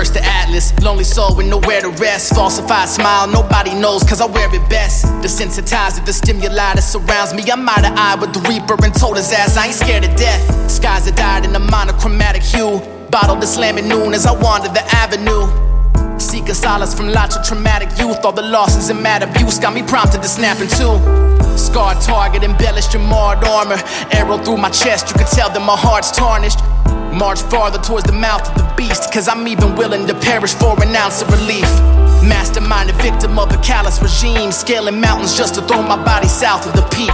Traverse the atlas, lonely soul with nowhere to rest. Falsified smile, nobody knows cause I wear it best. Desensitized to the stimuli that surrounds me. I'm eye to eye with the reaper and told his ass I ain't scared of death. Skies are dyed in a monochromatic hue. Bottled the slamming noon as I wander the avenue. Seeking solace from lots of traumatic youth. All the losses and mad abuse got me prompted to snap in two. Scarred target, embellished in marred armor. Arrow through my chest, you can tell that my heart's tarnished. March farther towards the mouth of the beast, cause I'm even willing to perish for an ounce of relief. Mastermind, a victim of a callous regime, scaling mountains just to throw my body south of the peak.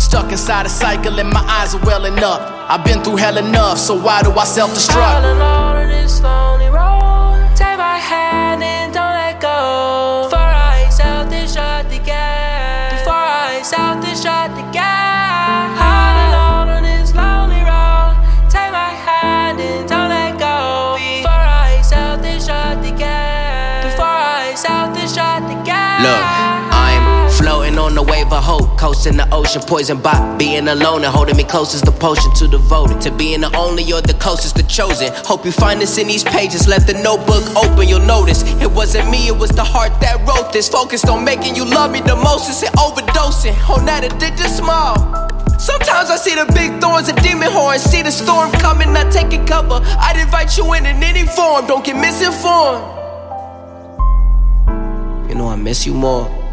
Stuck inside a cycle and my eyes are welling up. I've been through hell enough, so why do I self destruct? and. Of hope, coasting the ocean, poison by being alone and holding me close is the potion to devoted. To being the only or the closest, the chosen. Hope you find this in these pages. Let the notebook open, you'll notice it wasn't me, it was the heart that wrote this. Focused on making you love me the most, instead overdosing oh, on that addicted smile. Sometimes I see the big thorns and demon horns, see the storm coming, not taking cover. I'd invite you in in any form, don't get misinformed. You know I miss you more.